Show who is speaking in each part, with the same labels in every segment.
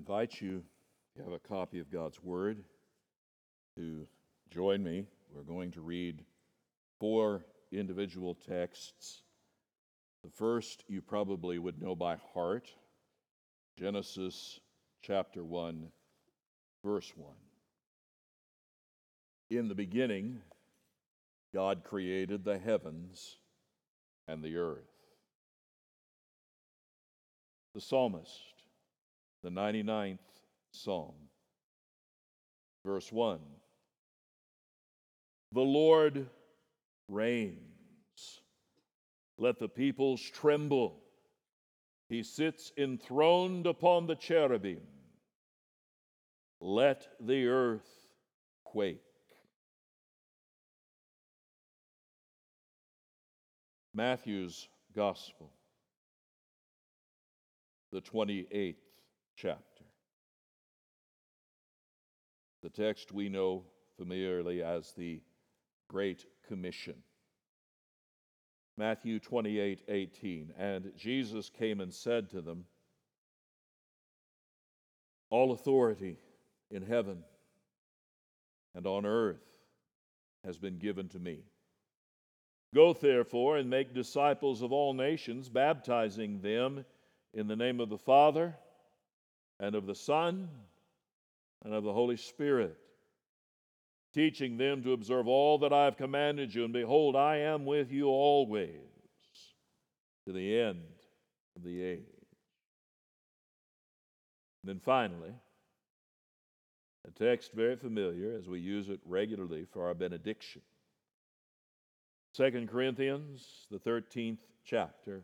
Speaker 1: invite you, if you have a copy of God's Word, to join me. We're going to read four individual texts. The first you probably would know by heart Genesis chapter 1, verse 1. In the beginning, God created the heavens and the earth. The psalmist the 99th Psalm, verse 1. The Lord reigns. Let the peoples tremble. He sits enthroned upon the cherubim. Let the earth quake. Matthew's Gospel, the 28th chapter. The text we know familiarly as the Great Commission. Matthew 28 18. And Jesus came and said to them, All authority in heaven and on earth has been given to me. Go therefore and make disciples of all nations, baptizing them in the name of the Father and of the Son and of the Holy Spirit, teaching them to observe all that I have commanded you. And behold, I am with you always to the end of the age. And then finally, a text very familiar as we use it regularly for our benediction. 2 Corinthians, the 13th chapter.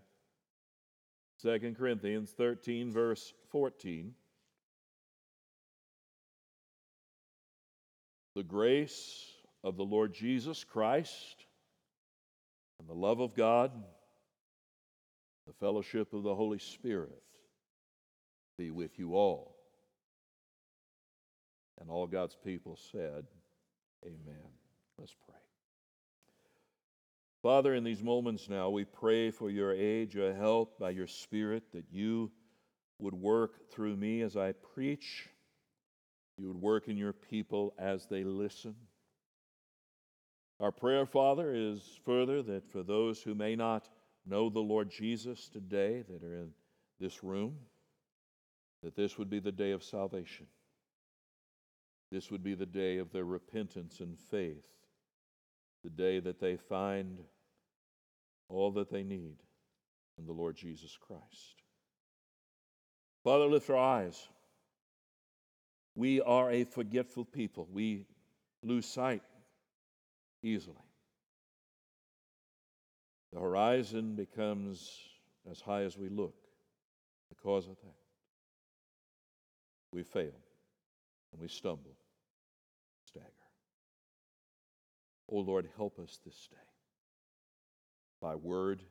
Speaker 1: 2 Corinthians 13, verse 14. The grace of the Lord Jesus Christ and the love of God, the fellowship of the Holy Spirit be with you all. And all God's people said, Amen. Let's pray. Father, in these moments now, we pray for your aid, your help by your Spirit, that you would work through me as I preach you would work in your people as they listen. Our prayer, Father, is further that for those who may not know the Lord Jesus today that are in this room, that this would be the day of salvation. This would be the day of their repentance and faith, the day that they find all that they need in the Lord Jesus Christ. Father, lift our eyes we are a forgetful people. We lose sight easily. The horizon becomes as high as we look because of that. We fail and we stumble, stagger. Oh Lord, help us this day by word,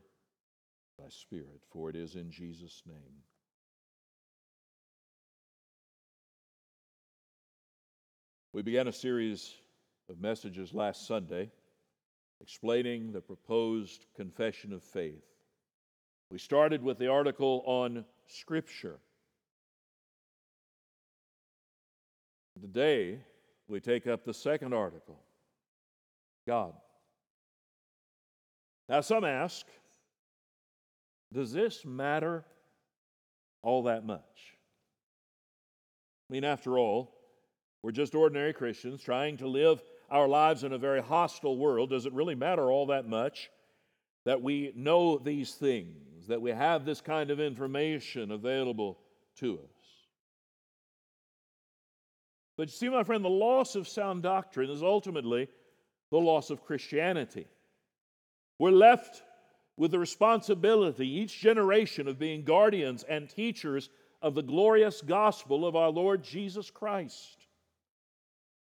Speaker 1: by spirit, for it is in Jesus' name We began a series of messages last Sunday explaining the proposed confession of faith. We started with the article on Scripture. Today, we take up the second article God. Now, some ask, does this matter all that much? I mean, after all, we're just ordinary Christians trying to live our lives in a very hostile world. Does it really matter all that much that we know these things, that we have this kind of information available to us? But you see, my friend, the loss of sound doctrine is ultimately the loss of Christianity. We're left with the responsibility, each generation, of being guardians and teachers of the glorious gospel of our Lord Jesus Christ.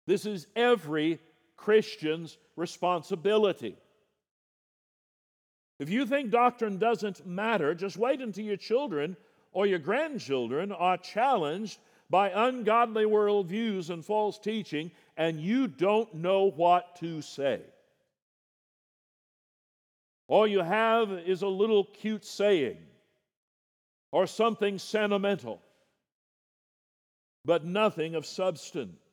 Speaker 1: This is every Christian's responsibility. If you think doctrine doesn't matter, just wait until your children or your grandchildren are challenged by ungodly worldviews and false teaching, and you don't know what to say. All you have is a little cute saying or something sentimental but nothing of substance.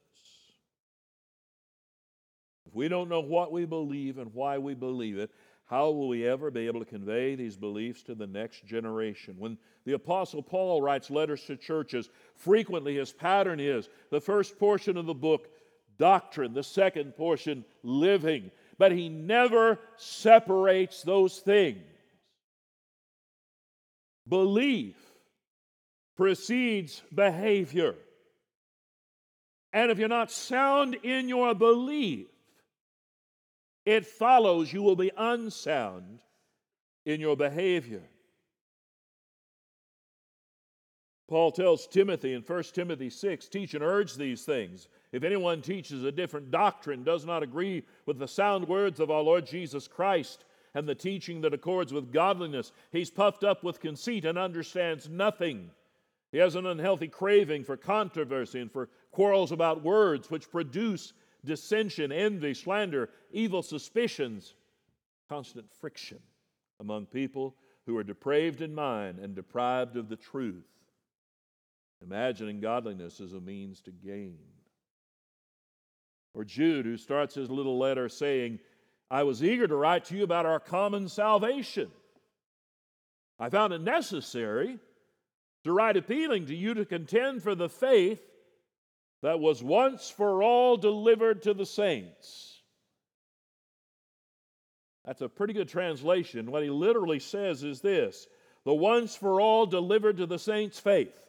Speaker 1: If we don't know what we believe and why we believe it, how will we ever be able to convey these beliefs to the next generation? When the Apostle Paul writes letters to churches, frequently his pattern is the first portion of the book, doctrine, the second portion, living. But he never separates those things. Belief precedes behavior. And if you're not sound in your belief, it follows you will be unsound in your behavior. Paul tells Timothy in 1 Timothy 6 teach and urge these things. If anyone teaches a different doctrine, does not agree with the sound words of our Lord Jesus Christ and the teaching that accords with godliness, he's puffed up with conceit and understands nothing. He has an unhealthy craving for controversy and for quarrels about words, which produce dissension, envy, slander, evil suspicions, constant friction among people who are depraved in mind and deprived of the truth, imagining godliness as a means to gain. Or Jude, who starts his little letter saying, I was eager to write to you about our common salvation. I found it necessary to write appealing to you to contend for the faith that was once for all delivered to the saints. That's a pretty good translation. What he literally says is this the once for all delivered to the saints' faith.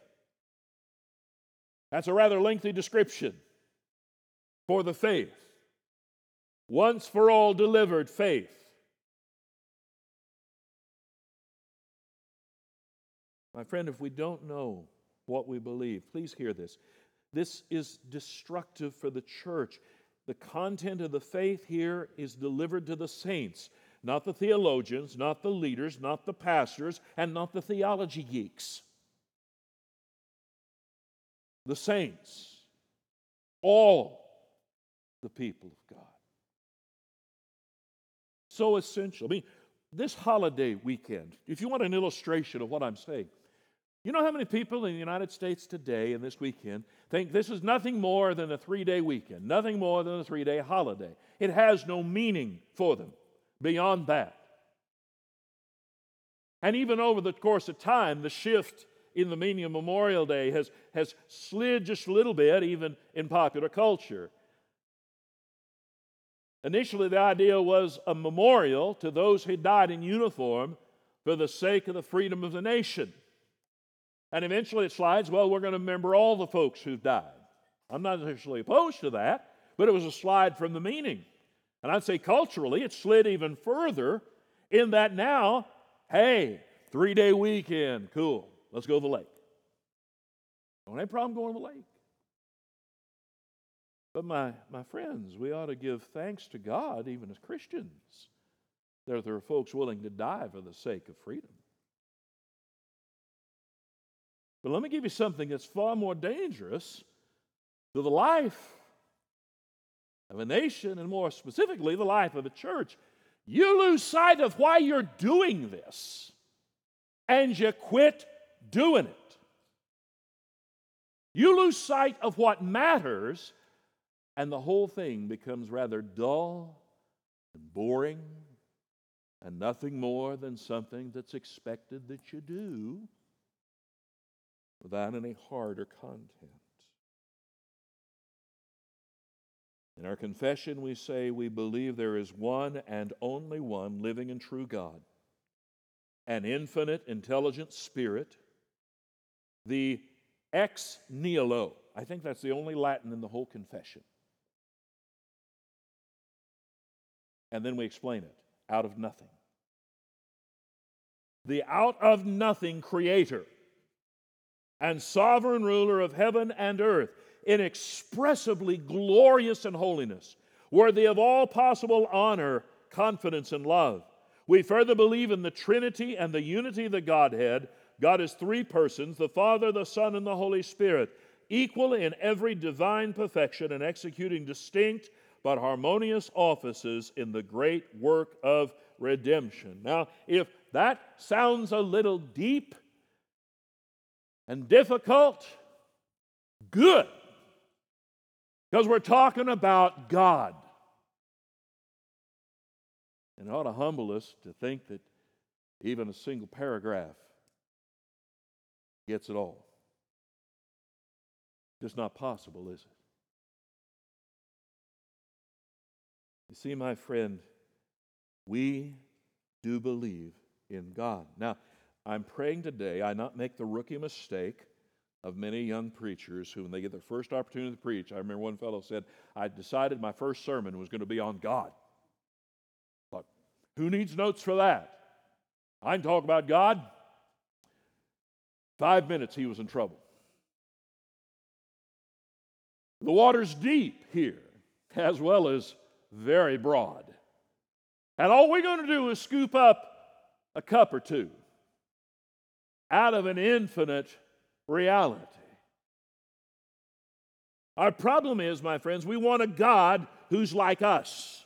Speaker 1: That's a rather lengthy description for the faith. Once for all delivered faith. My friend, if we don't know what we believe, please hear this. This is destructive for the church. The content of the faith here is delivered to the saints, not the theologians, not the leaders, not the pastors, and not the theology geeks. The saints, all the people of God. So essential. I mean, this holiday weekend, if you want an illustration of what I'm saying, you know how many people in the United States today and this weekend think this is nothing more than a three day weekend, nothing more than a three day holiday? It has no meaning for them beyond that. And even over the course of time, the shift in the meaning of Memorial Day has, has slid just a little bit, even in popular culture. Initially, the idea was a memorial to those who died in uniform for the sake of the freedom of the nation. And eventually it slides, well, we're going to remember all the folks who've died. I'm not necessarily opposed to that, but it was a slide from the meaning. And I'd say culturally, it slid even further in that now, hey, three day weekend, cool, let's go to the lake. Don't have a problem going to the lake. But my, my friends, we ought to give thanks to God, even as Christians, that there are folks willing to die for the sake of freedom. But let me give you something that's far more dangerous to the life of a nation, and more specifically, the life of a church. You lose sight of why you're doing this, and you quit doing it. You lose sight of what matters, and the whole thing becomes rather dull and boring and nothing more than something that's expected that you do without any heart or content. In our confession, we say we believe there is one and only one living and true God, an infinite, intelligent spirit, the ex nihilo. I think that's the only Latin in the whole confession. And then we explain it out of nothing. The out of nothing creator and sovereign ruler of heaven and earth, inexpressibly glorious in holiness, worthy of all possible honor, confidence, and love. We further believe in the Trinity and the unity of the Godhead. God is three persons the Father, the Son, and the Holy Spirit, equal in every divine perfection and executing distinct but harmonious offices in the great work of redemption. Now, if that sounds a little deep, and difficult, good. Because we're talking about God. And it ought to humble us to think that even a single paragraph gets it all. Just not possible, is it? You see, my friend, we do believe in God. Now, I'm praying today I not make the rookie mistake of many young preachers who, when they get their first opportunity to preach, I remember one fellow said, I decided my first sermon was going to be on God. But who needs notes for that? I can talk about God. Five minutes, he was in trouble. The water's deep here, as well as very broad. And all we're going to do is scoop up a cup or two out of an infinite reality. Our problem is, my friends, we want a God who's like us.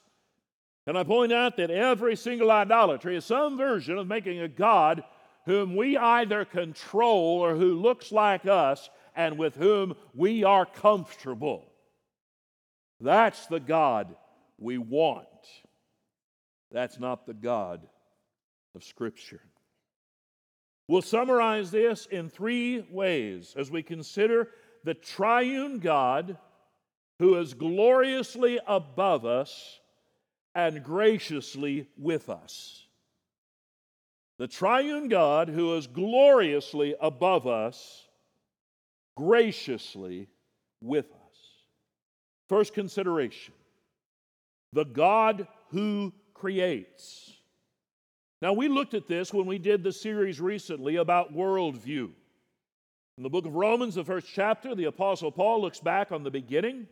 Speaker 1: And I point out that every single idolatry is some version of making a God whom we either control or who looks like us and with whom we are comfortable. That's the God we want. That's not the God of Scripture. We'll summarize this in three ways as we consider the triune God who is gloriously above us and graciously with us. The triune God who is gloriously above us, graciously with us. First consideration the God who creates. Now, we looked at this when we did the series recently about worldview. In the book of Romans, the first chapter, the Apostle Paul looks back on the beginning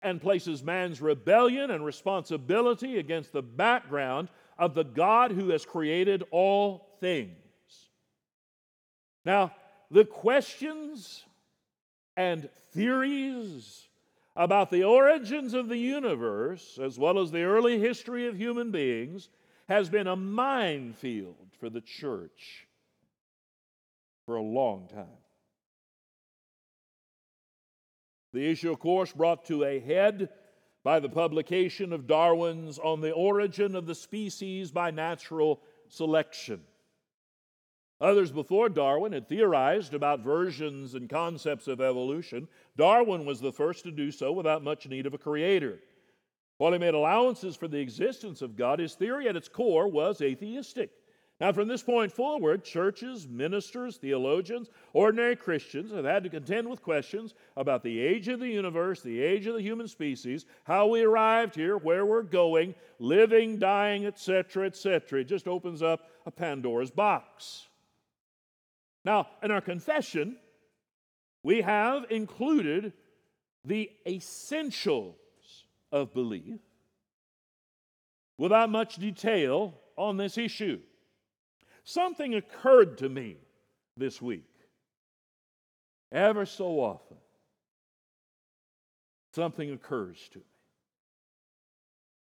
Speaker 1: and places man's rebellion and responsibility against the background of the God who has created all things. Now, the questions and theories about the origins of the universe, as well as the early history of human beings, has been a minefield for the church for a long time. The issue, of course, brought to a head by the publication of Darwin's On the Origin of the Species by Natural Selection. Others before Darwin had theorized about versions and concepts of evolution. Darwin was the first to do so without much need of a creator. While he made allowances for the existence of God, his theory at its core was atheistic. Now, from this point forward, churches, ministers, theologians, ordinary Christians have had to contend with questions about the age of the universe, the age of the human species, how we arrived here, where we're going, living, dying, etc., etc. It just opens up a Pandora's box. Now, in our confession, we have included the essentials of belief without much detail on this issue. Something occurred to me this week. Ever so often, something occurs to me.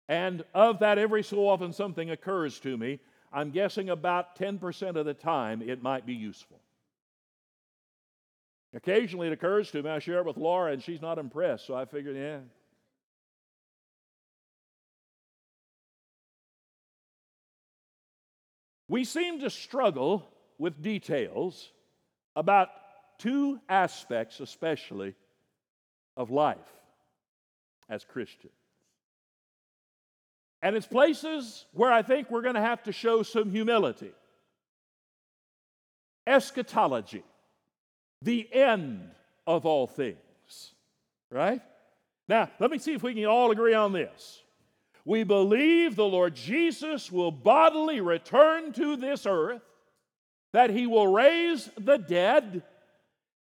Speaker 1: And of that, every so often something occurs to me, I'm guessing about 10% of the time it might be useful. Occasionally it occurs to me, I share it with Laura, and she's not impressed, so I figured, yeah. We seem to struggle with details about two aspects, especially, of life as Christians. And it's places where I think we're going to have to show some humility. Eschatology the end of all things. Right? Now, let me see if we can all agree on this. We believe the Lord Jesus will bodily return to this earth, that he will raise the dead,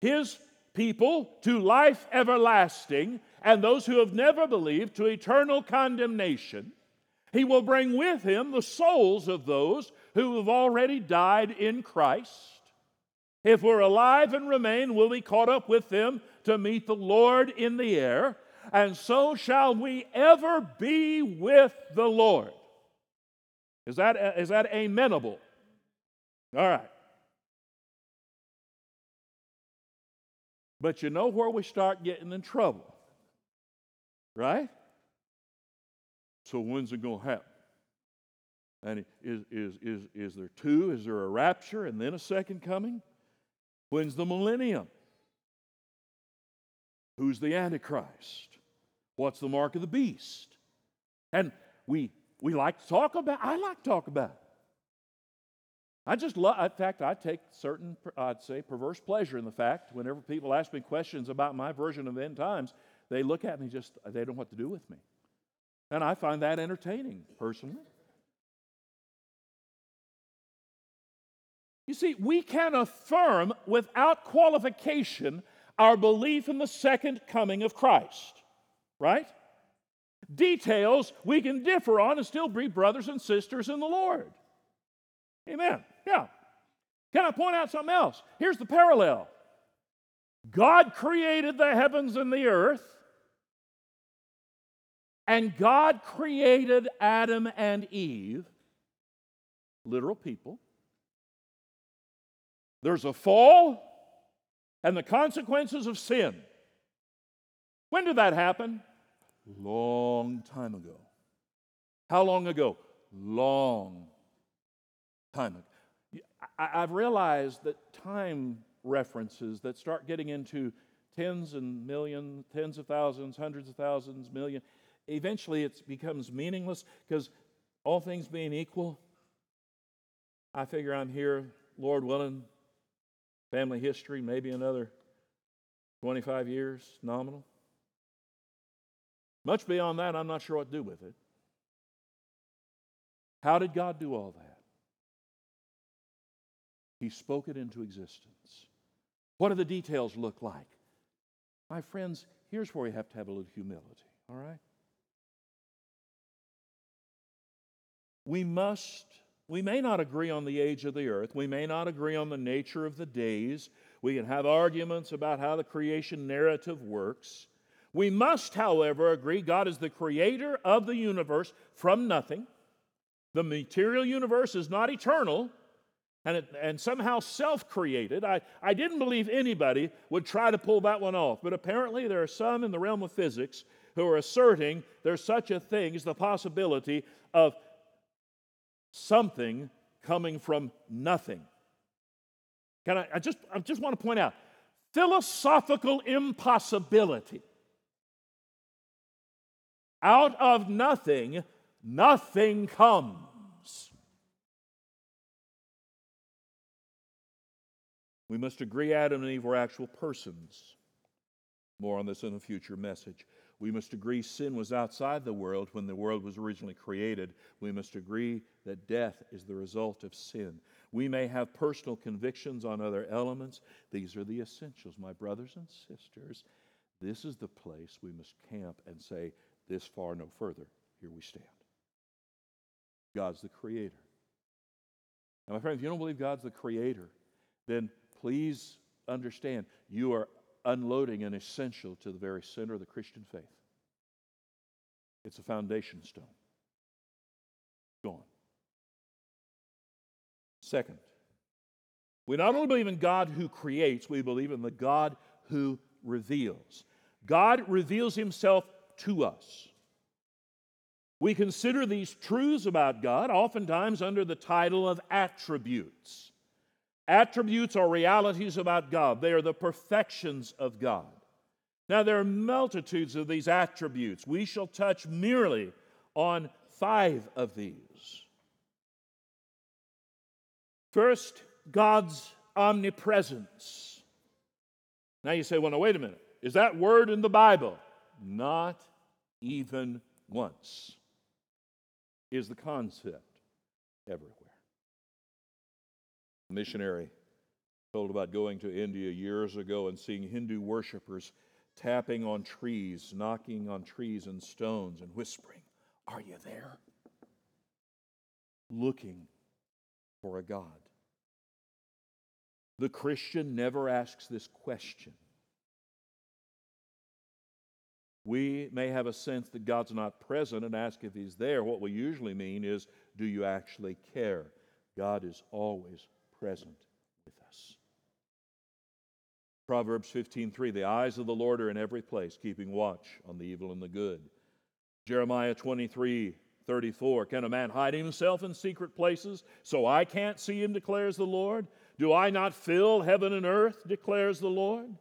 Speaker 1: his people, to life everlasting, and those who have never believed to eternal condemnation. He will bring with him the souls of those who have already died in Christ. If we're alive and remain, we'll be caught up with them to meet the Lord in the air, and so shall we ever be with the Lord. Is that, is that amenable? All right. But you know where we start getting in trouble, right? So when's it going to happen? And is, is, is, is there two? Is there a rapture and then a second coming? When's the millennium? Who's the Antichrist? What's the mark of the beast? And we, we like to talk about, I like to talk about. I just love, in fact, I take certain, I'd say, perverse pleasure in the fact whenever people ask me questions about my version of end times, they look at me just, they don't know what to do with me. And I find that entertaining, personally. You see, we can affirm without qualification our belief in the second coming of Christ, right? Details we can differ on and still be brothers and sisters in the Lord. Amen. Yeah. Can I point out something else? Here's the parallel God created the heavens and the earth, and God created Adam and Eve, literal people. There's a fall and the consequences of sin. When did that happen? Long time ago. How long ago? Long time ago. I've realized that time references that start getting into tens and millions, tens of thousands, hundreds of thousands, million, eventually it becomes meaningless because all things being equal, I figure I'm here, Lord willing, family history, maybe another 25 years nominal. Much beyond that, I'm not sure what to do with it. How did God do all that? He spoke it into existence. What do the details look like? My friends, here's where we have to have a little humility, all right? We must we may not agree on the age of the earth. We may not agree on the nature of the days. We can have arguments about how the creation narrative works. We must, however, agree God is the creator of the universe from nothing. The material universe is not eternal and, it, and somehow self created. I, I didn't believe anybody would try to pull that one off, but apparently there are some in the realm of physics who are asserting there's such a thing as the possibility of something coming from nothing. Can I, I just, I just want to point out philosophical impossibility. Out of nothing, nothing comes. We must agree Adam and Eve were actual persons. More on this in a future message. We must agree sin was outside the world when the world was originally created. We must agree that death is the result of sin. We may have personal convictions on other elements. These are the essentials, my brothers and sisters. This is the place we must camp and say, This far, no further. Here we stand. God's the creator. Now, my friend, if you don't believe God's the creator, then please understand you are unloading an essential to the very center of the Christian faith. It's a foundation stone. Gone. Second, we not only believe in God who creates, we believe in the God who reveals. God reveals himself to us. We consider these truths about God oftentimes under the title of attributes. Attributes are realities about God, they are the perfections of God. Now, there are multitudes of these attributes. We shall touch merely on five of these. First, God's omnipresence. Now you say, well, no, wait a minute. Is that word in the Bible? Not even once is the concept everywhere A missionary told about going to India years ago and seeing Hindu worshippers tapping on trees, knocking on trees and stones, and whispering, Are you there? Looking for a God. The Christian never asks this question. We may have a sense that God's not present and ask if He's there. What we usually mean is, Do you actually care? God is always present with us. Proverbs 15:3 The eyes of the Lord are in every place, keeping watch on the evil and the good. Jeremiah 23 34 Can a man hide himself in secret places so I can't see him, declares the Lord? Do I not fill heaven and earth, declares the Lord?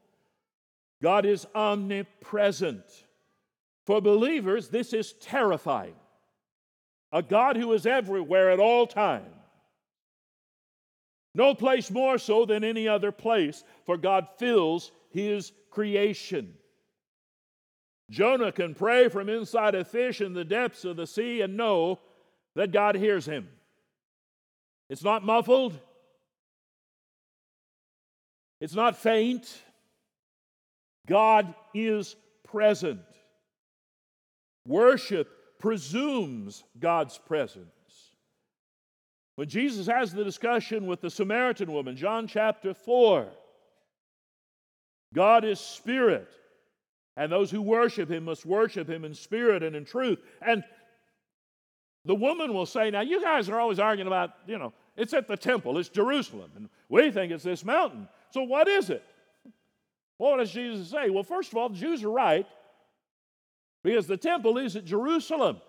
Speaker 1: God is omnipresent. For believers, this is terrifying. A God who is everywhere at all times. No place more so than any other place, for God fills his creation. Jonah can pray from inside a fish in the depths of the sea and know that God hears him. It's not muffled, it's not faint. God is present. Worship presumes God's presence. When Jesus has the discussion with the Samaritan woman, John chapter 4, God is spirit, and those who worship him must worship him in spirit and in truth. And the woman will say, Now, you guys are always arguing about, you know, it's at the temple, it's Jerusalem, and we think it's this mountain. So, what is it? Well, What does Jesus say? Well, first of all, the Jews are right because the temple is at Jerusalem.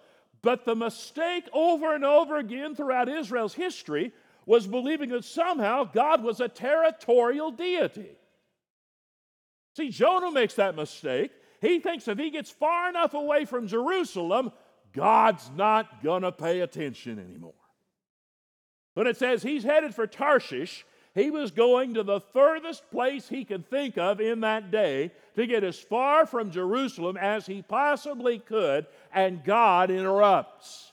Speaker 1: But the mistake over and over again throughout Israel's history was believing that somehow God was a territorial deity. See, Jonah makes that mistake. He thinks if he gets far enough away from Jerusalem, God's not going to pay attention anymore. When it says he's headed for Tarshish, he was going to the furthest place he could think of in that day to get as far from Jerusalem as he possibly could, and God interrupts.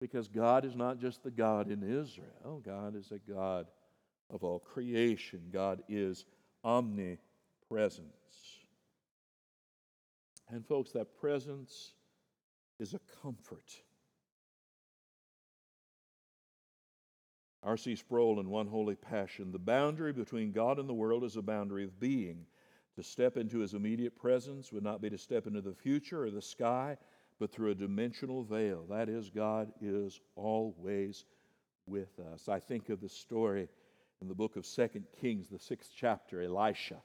Speaker 1: Because God is not just the God in Israel, God is a God of all creation. God is omnipresence. And, folks, that presence is a comfort. R.C. Sproul in One Holy Passion the boundary between God and the world is a boundary of being. To step into his immediate presence would not be to step into the future or the sky, but through a dimensional veil. That is, God is always with us. I think of the story in the book of Second Kings, the sixth chapter, Elisha.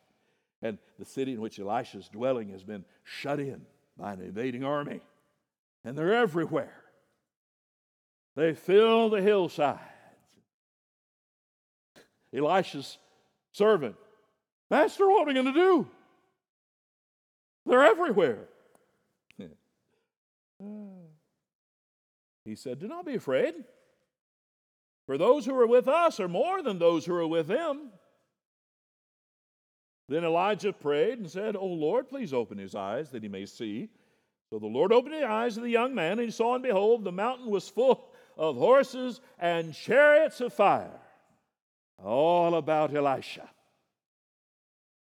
Speaker 1: And the city in which Elisha's dwelling has been shut in by an invading army. And they're everywhere. They fill the hillside. Elisha's servant, Master, what are we going to do? They're everywhere. he said, Do not be afraid, for those who are with us are more than those who are with them. Then Elijah prayed and said, O Lord, please open his eyes that he may see. So the Lord opened the eyes of the young man, and he saw, and behold, the mountain was full of horses and chariots of fire all about Elisha.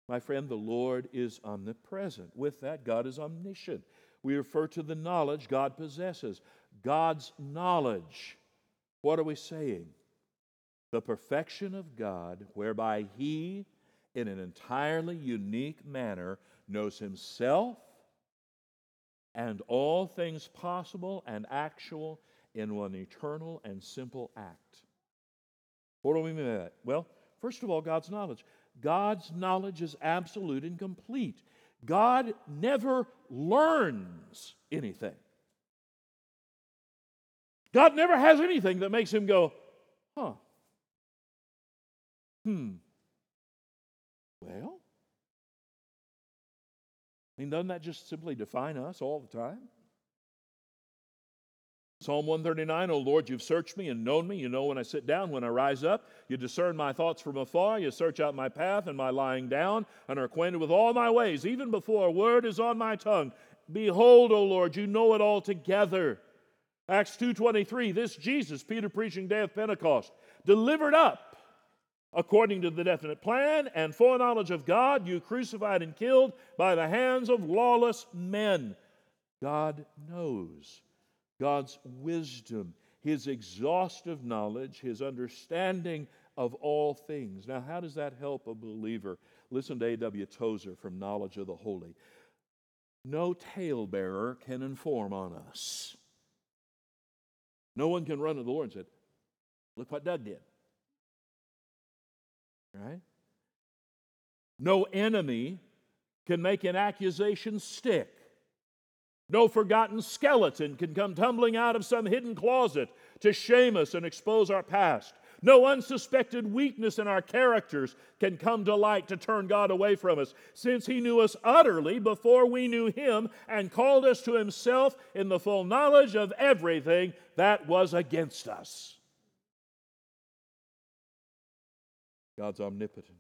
Speaker 1: My friend, the Lord is omnipresent. With that, God is omniscient. We refer to the knowledge God possesses. God's knowledge. What are we saying? The perfection of God, whereby He, in an entirely unique manner, knows Himself and all things possible and actual in one eternal and simple act. What do we mean by that? Well, first of all, God's knowledge. God's knowledge is absolute and complete. God never learns anything. God never has anything that makes him go, huh, hmm, well. I mean, doesn't that just simply define us all the time? Psalm 139, O Lord, you've searched me and known me. You know when I sit down, when I rise up. You discern my thoughts from afar. You search out my path and my lying down, and are acquainted with all my ways, even before a word is on my tongue. Behold, O Lord, you know it all together. Acts 2.23, this Jesus, Peter preaching day of Pentecost, delivered up according to the definite plan and foreknowledge of God, you crucified and killed by the hands of lawless men. God knows God's wisdom, His exhaustive knowledge, His understanding of all things. Now, how does that help a believer? Listen to A.W. Tozer from Knowledge of the Holy. No talebearer can inform on us. No one can run to the Lord and say, Look what Doug did. Right? No enemy can make an accusation stick. No forgotten skeleton can come tumbling out of some hidden closet to shame us and expose our past. No unsuspected weakness in our characters can come to light to turn God away from us, since He knew us utterly before we knew Him and called us to Himself in the full knowledge of everything that was against us. God's omnipotent.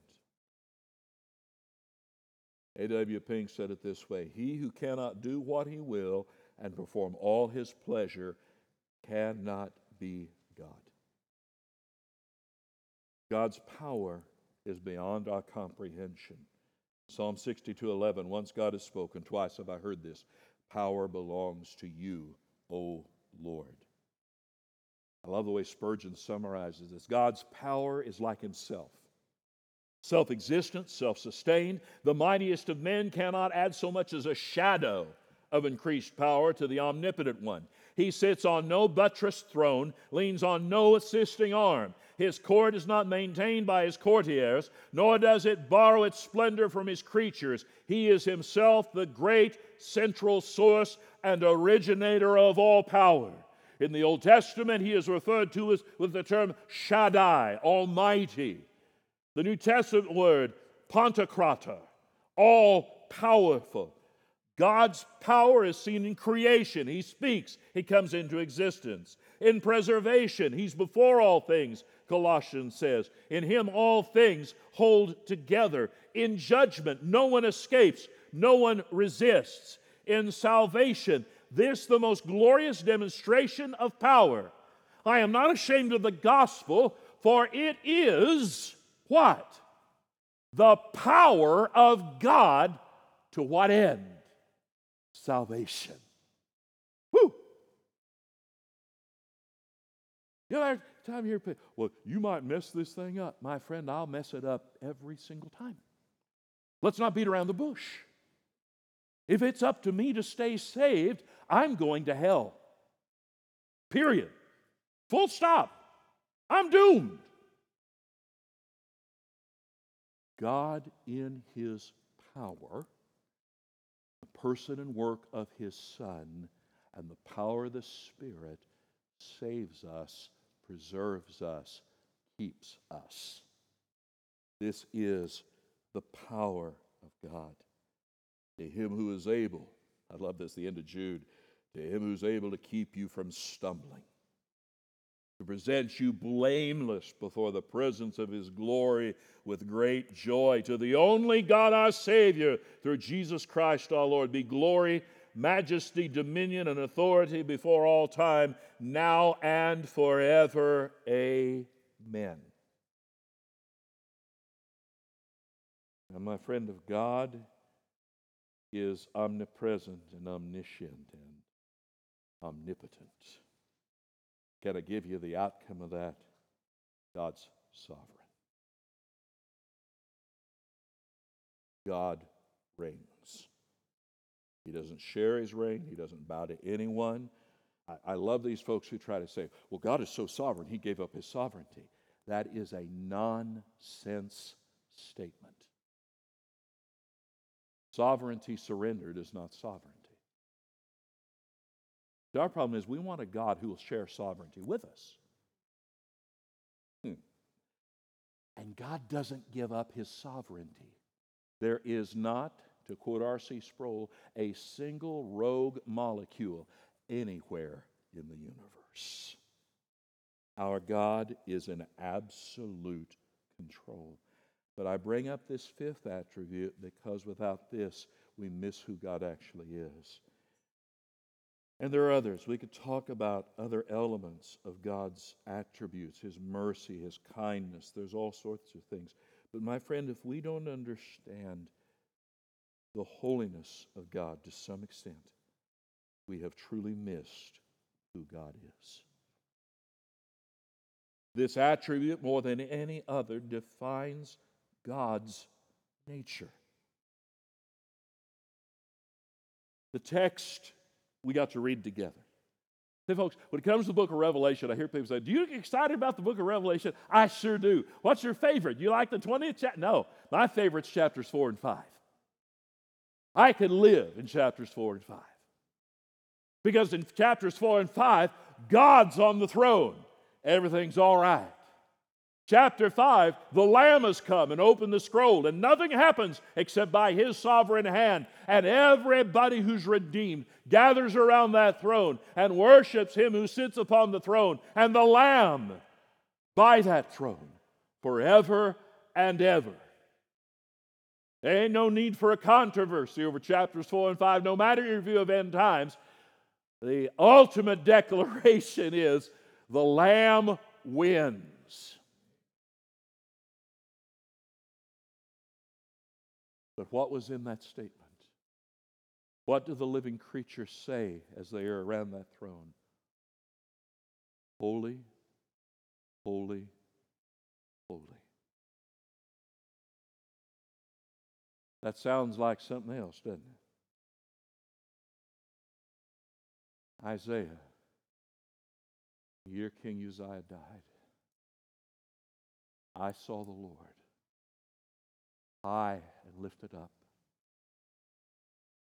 Speaker 1: A.W. Pink said it this way He who cannot do what he will and perform all his pleasure cannot be God. God's power is beyond our comprehension. Psalm 62 11, once God has spoken, twice have I heard this power belongs to you, O Lord. I love the way Spurgeon summarizes this God's power is like Himself. Self existent, self sustained. The mightiest of men cannot add so much as a shadow of increased power to the omnipotent one. He sits on no buttressed throne, leans on no assisting arm. His court is not maintained by his courtiers, nor does it borrow its splendor from his creatures. He is himself the great central source and originator of all power. In the Old Testament, he is referred to as with the term Shaddai, Almighty. The New Testament word, Pantocrator, all powerful. God's power is seen in creation. He speaks, He comes into existence. In preservation, He's before all things, Colossians says. In Him, all things hold together. In judgment, no one escapes, no one resists. In salvation, this the most glorious demonstration of power. I am not ashamed of the gospel, for it is what? The power of God to what end? Salvation. Woo! You know, every time you hear, well, you might mess this thing up. My friend, I'll mess it up every single time. Let's not beat around the bush. If it's up to me to stay saved, I'm going to hell. Period. Full stop. I'm doomed. God, in His power, the person and work of His Son, and the power of the Spirit saves us, preserves us, keeps us. This is the power of God. To Him who is able, I love this, the end of Jude, to Him who's able to keep you from stumbling to present you blameless before the presence of his glory with great joy. To the only God our Savior, through Jesus Christ our Lord, be glory, majesty, dominion, and authority before all time, now and forever. Amen. And my friend of God is omnipresent and omniscient and omnipotent. Can I give you the outcome of that? God's sovereign. God reigns. He doesn't share his reign, he doesn't bow to anyone. I, I love these folks who try to say, well, God is so sovereign, he gave up his sovereignty. That is a nonsense statement. Sovereignty surrendered is not sovereignty. Our problem is we want a God who will share sovereignty with us. Hmm. And God doesn't give up his sovereignty. There is not, to quote R.C. Sproul, a single rogue molecule anywhere in the universe. Our God is in absolute control. But I bring up this fifth attribute because without this, we miss who God actually is. And there are others. We could talk about other elements of God's attributes, His mercy, His kindness. There's all sorts of things. But my friend, if we don't understand the holiness of God to some extent, we have truly missed who God is. This attribute, more than any other, defines God's nature. The text we got to read together. See, folks, when it comes to the book of Revelation, I hear people say, Do you get excited about the book of Revelation? I sure do. What's your favorite? You like the 20th chapter? No, my favorite's chapters 4 and 5. I could live in chapters 4 and 5. Because in chapters 4 and 5, God's on the throne. Everything's all right. Chapter 5, the Lamb has come and opened the scroll, and nothing happens except by his sovereign hand. And everybody who's redeemed gathers around that throne and worships him who sits upon the throne and the Lamb by that throne forever and ever. There ain't no need for a controversy over chapters 4 and 5, no matter your view of end times. The ultimate declaration is the Lamb wins. But what was in that statement? What do the living creatures say as they are around that throne? Holy, holy, holy. That sounds like something else, doesn't it? Isaiah, the year King Uzziah died, I saw the Lord high and lifted up.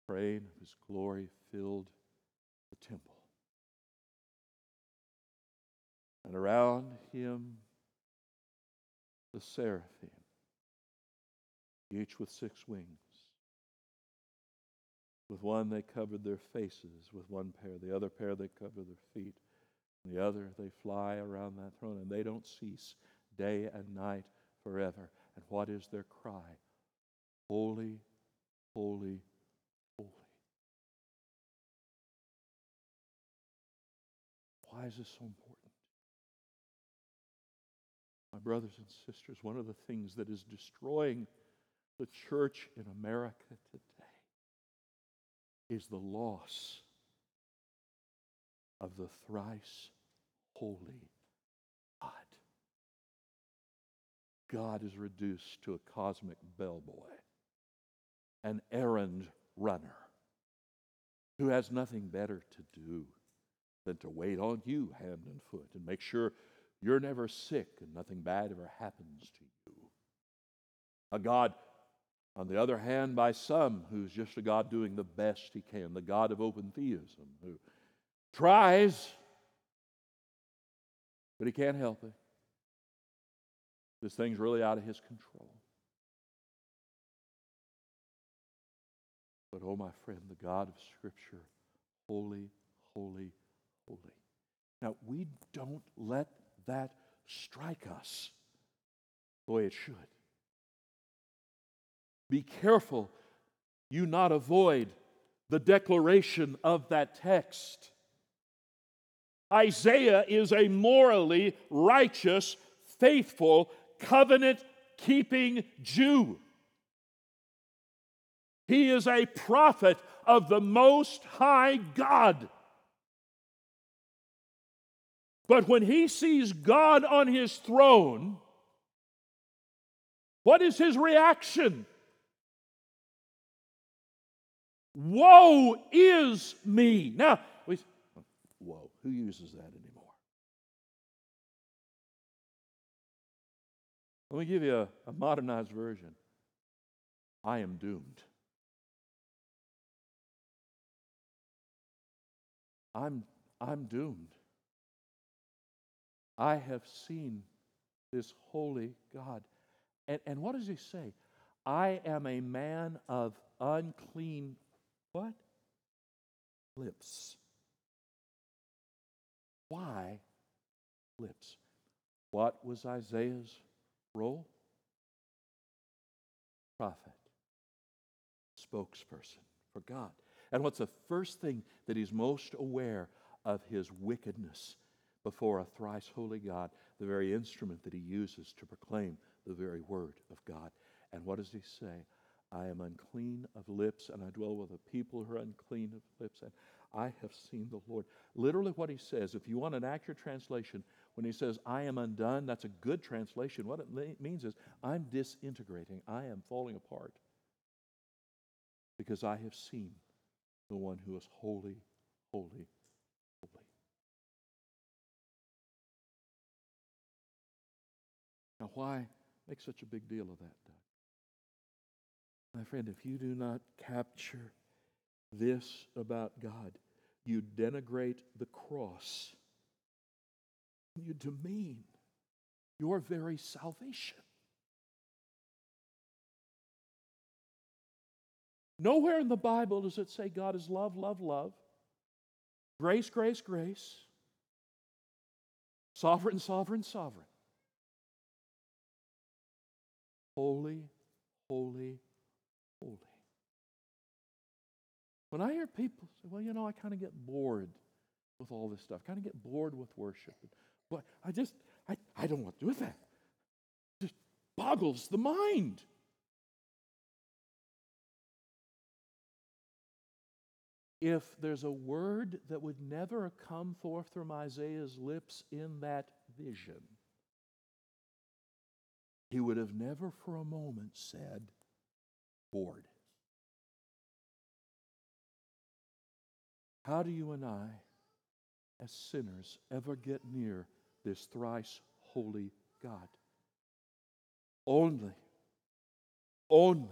Speaker 1: Praying of his glory filled the temple. And around him the seraphim, each with six wings. With one they covered their faces, with one pair, the other pair they covered their feet, the other they fly around that throne, and they don't cease day and night forever. And what is their cry? Holy, holy, holy. Why is this so important? My brothers and sisters, one of the things that is destroying the church in America today is the loss of the thrice holy God. God is reduced to a cosmic bellboy an errand runner who has nothing better to do than to wait on you hand and foot and make sure you're never sick and nothing bad ever happens to you. A God, on the other hand, by some who's just a God doing the best he can, the God of open theism who tries, but he can't help it. This thing's really out of his control. But, oh, my friend, the God of Scripture, holy, holy, holy. Now, we don't let that strike us the way it should. Be careful you not avoid the declaration of that text. Isaiah is a morally righteous, faithful, covenant keeping Jew. He is a prophet of the Most High God. But when he sees God on his throne, what is his reaction? Woe is me. Now, we, whoa, who uses that anymore? Let me give you a, a modernized version. I am doomed. I'm, I'm doomed. I have seen this holy God. And, and what does he say? I am a man of unclean what? Lips. Why lips? What was Isaiah's role? Prophet, spokesperson for God. And what's the first thing that he's most aware of his wickedness before a thrice holy God, the very instrument that he uses to proclaim the very word of God? And what does he say? I am unclean of lips, and I dwell with a people who are unclean of lips, and I have seen the Lord. Literally, what he says, if you want an accurate translation, when he says, I am undone, that's a good translation. What it means is, I'm disintegrating, I am falling apart because I have seen the one who is holy, holy, holy. Now, why make such a big deal of that, Doug? My friend, if you do not capture this about God, you denigrate the cross. You demean your very salvation. Nowhere in the Bible does it say God is love, love, love, grace, grace, grace, sovereign, sovereign, sovereign. Holy, holy, holy. When I hear people say, well, you know, I kind of get bored with all this stuff, kind of get bored with worship. But I just, I, I don't want to do that. It just boggles the mind. If there's a word that would never come forth from Isaiah's lips in that vision, he would have never for a moment said, bored. How do you and I, as sinners, ever get near this thrice holy God? Only, only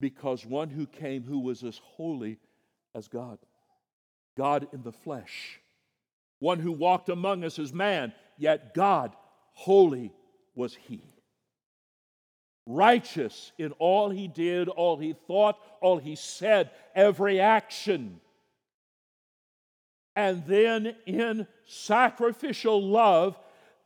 Speaker 1: because one who came who was as holy as God, God in the flesh, one who walked among us as man, yet God, holy was he. Righteous in all he did, all he thought, all he said, every action. And then in sacrificial love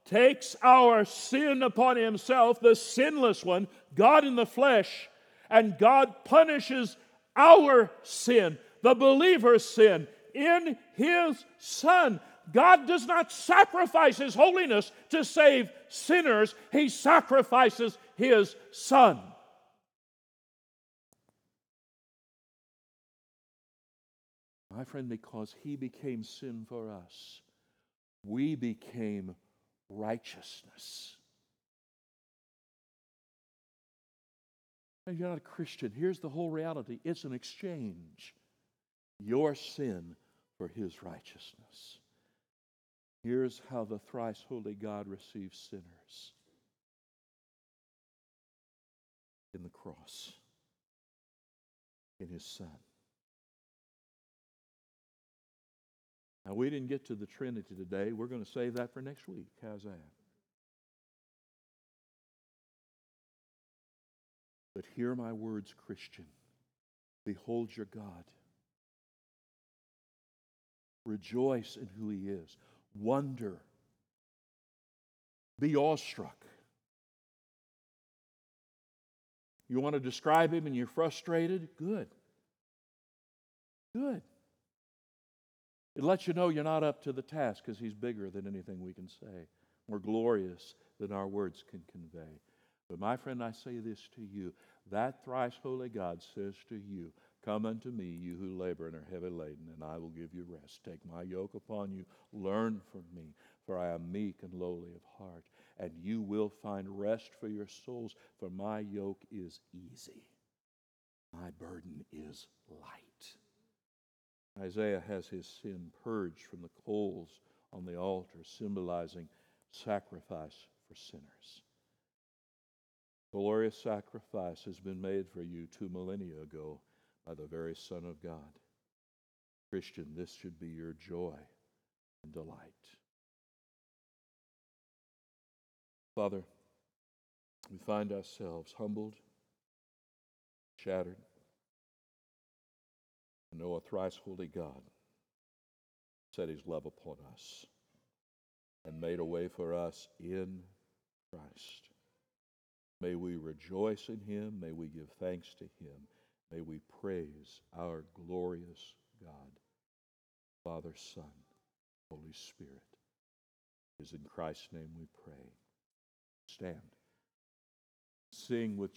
Speaker 1: takes our sin upon himself, the sinless one, God in the flesh, and God punishes our sin, the believer's sin, in his Son. God does not sacrifice his holiness to save sinners, he sacrifices his Son. My friend, because he became sin for us, we became righteousness. And you're not a Christian. Here's the whole reality it's an exchange your sin for his righteousness. Here's how the thrice holy God receives sinners in the cross, in his Son. Now, we didn't get to the Trinity today. We're going to save that for next week. How's that? But hear my words, Christian. Behold your God. Rejoice in who He is. Wonder. Be awestruck. You want to describe Him and you're frustrated? Good. Good. It lets you know you're not up to the task because He's bigger than anything we can say, more glorious than our words can convey. But my friend, I say this to you that thrice holy God says to you, Come unto me, you who labor and are heavy laden, and I will give you rest. Take my yoke upon you, learn from me, for I am meek and lowly of heart, and you will find rest for your souls, for my yoke is easy. My burden is light. Isaiah has his sin purged from the coals on the altar, symbolizing sacrifice for sinners. Glorious sacrifice has been made for you two millennia ago by the very Son of God. Christian, this should be your joy and delight. Father, we find ourselves humbled, shattered, know a thrice holy God set his love upon us and made a way for us in Christ. May we rejoice in him. May we give thanks to him. May we praise our glorious God, Father, Son, Holy Spirit. It is in Christ's name we pray. Stand. Sing with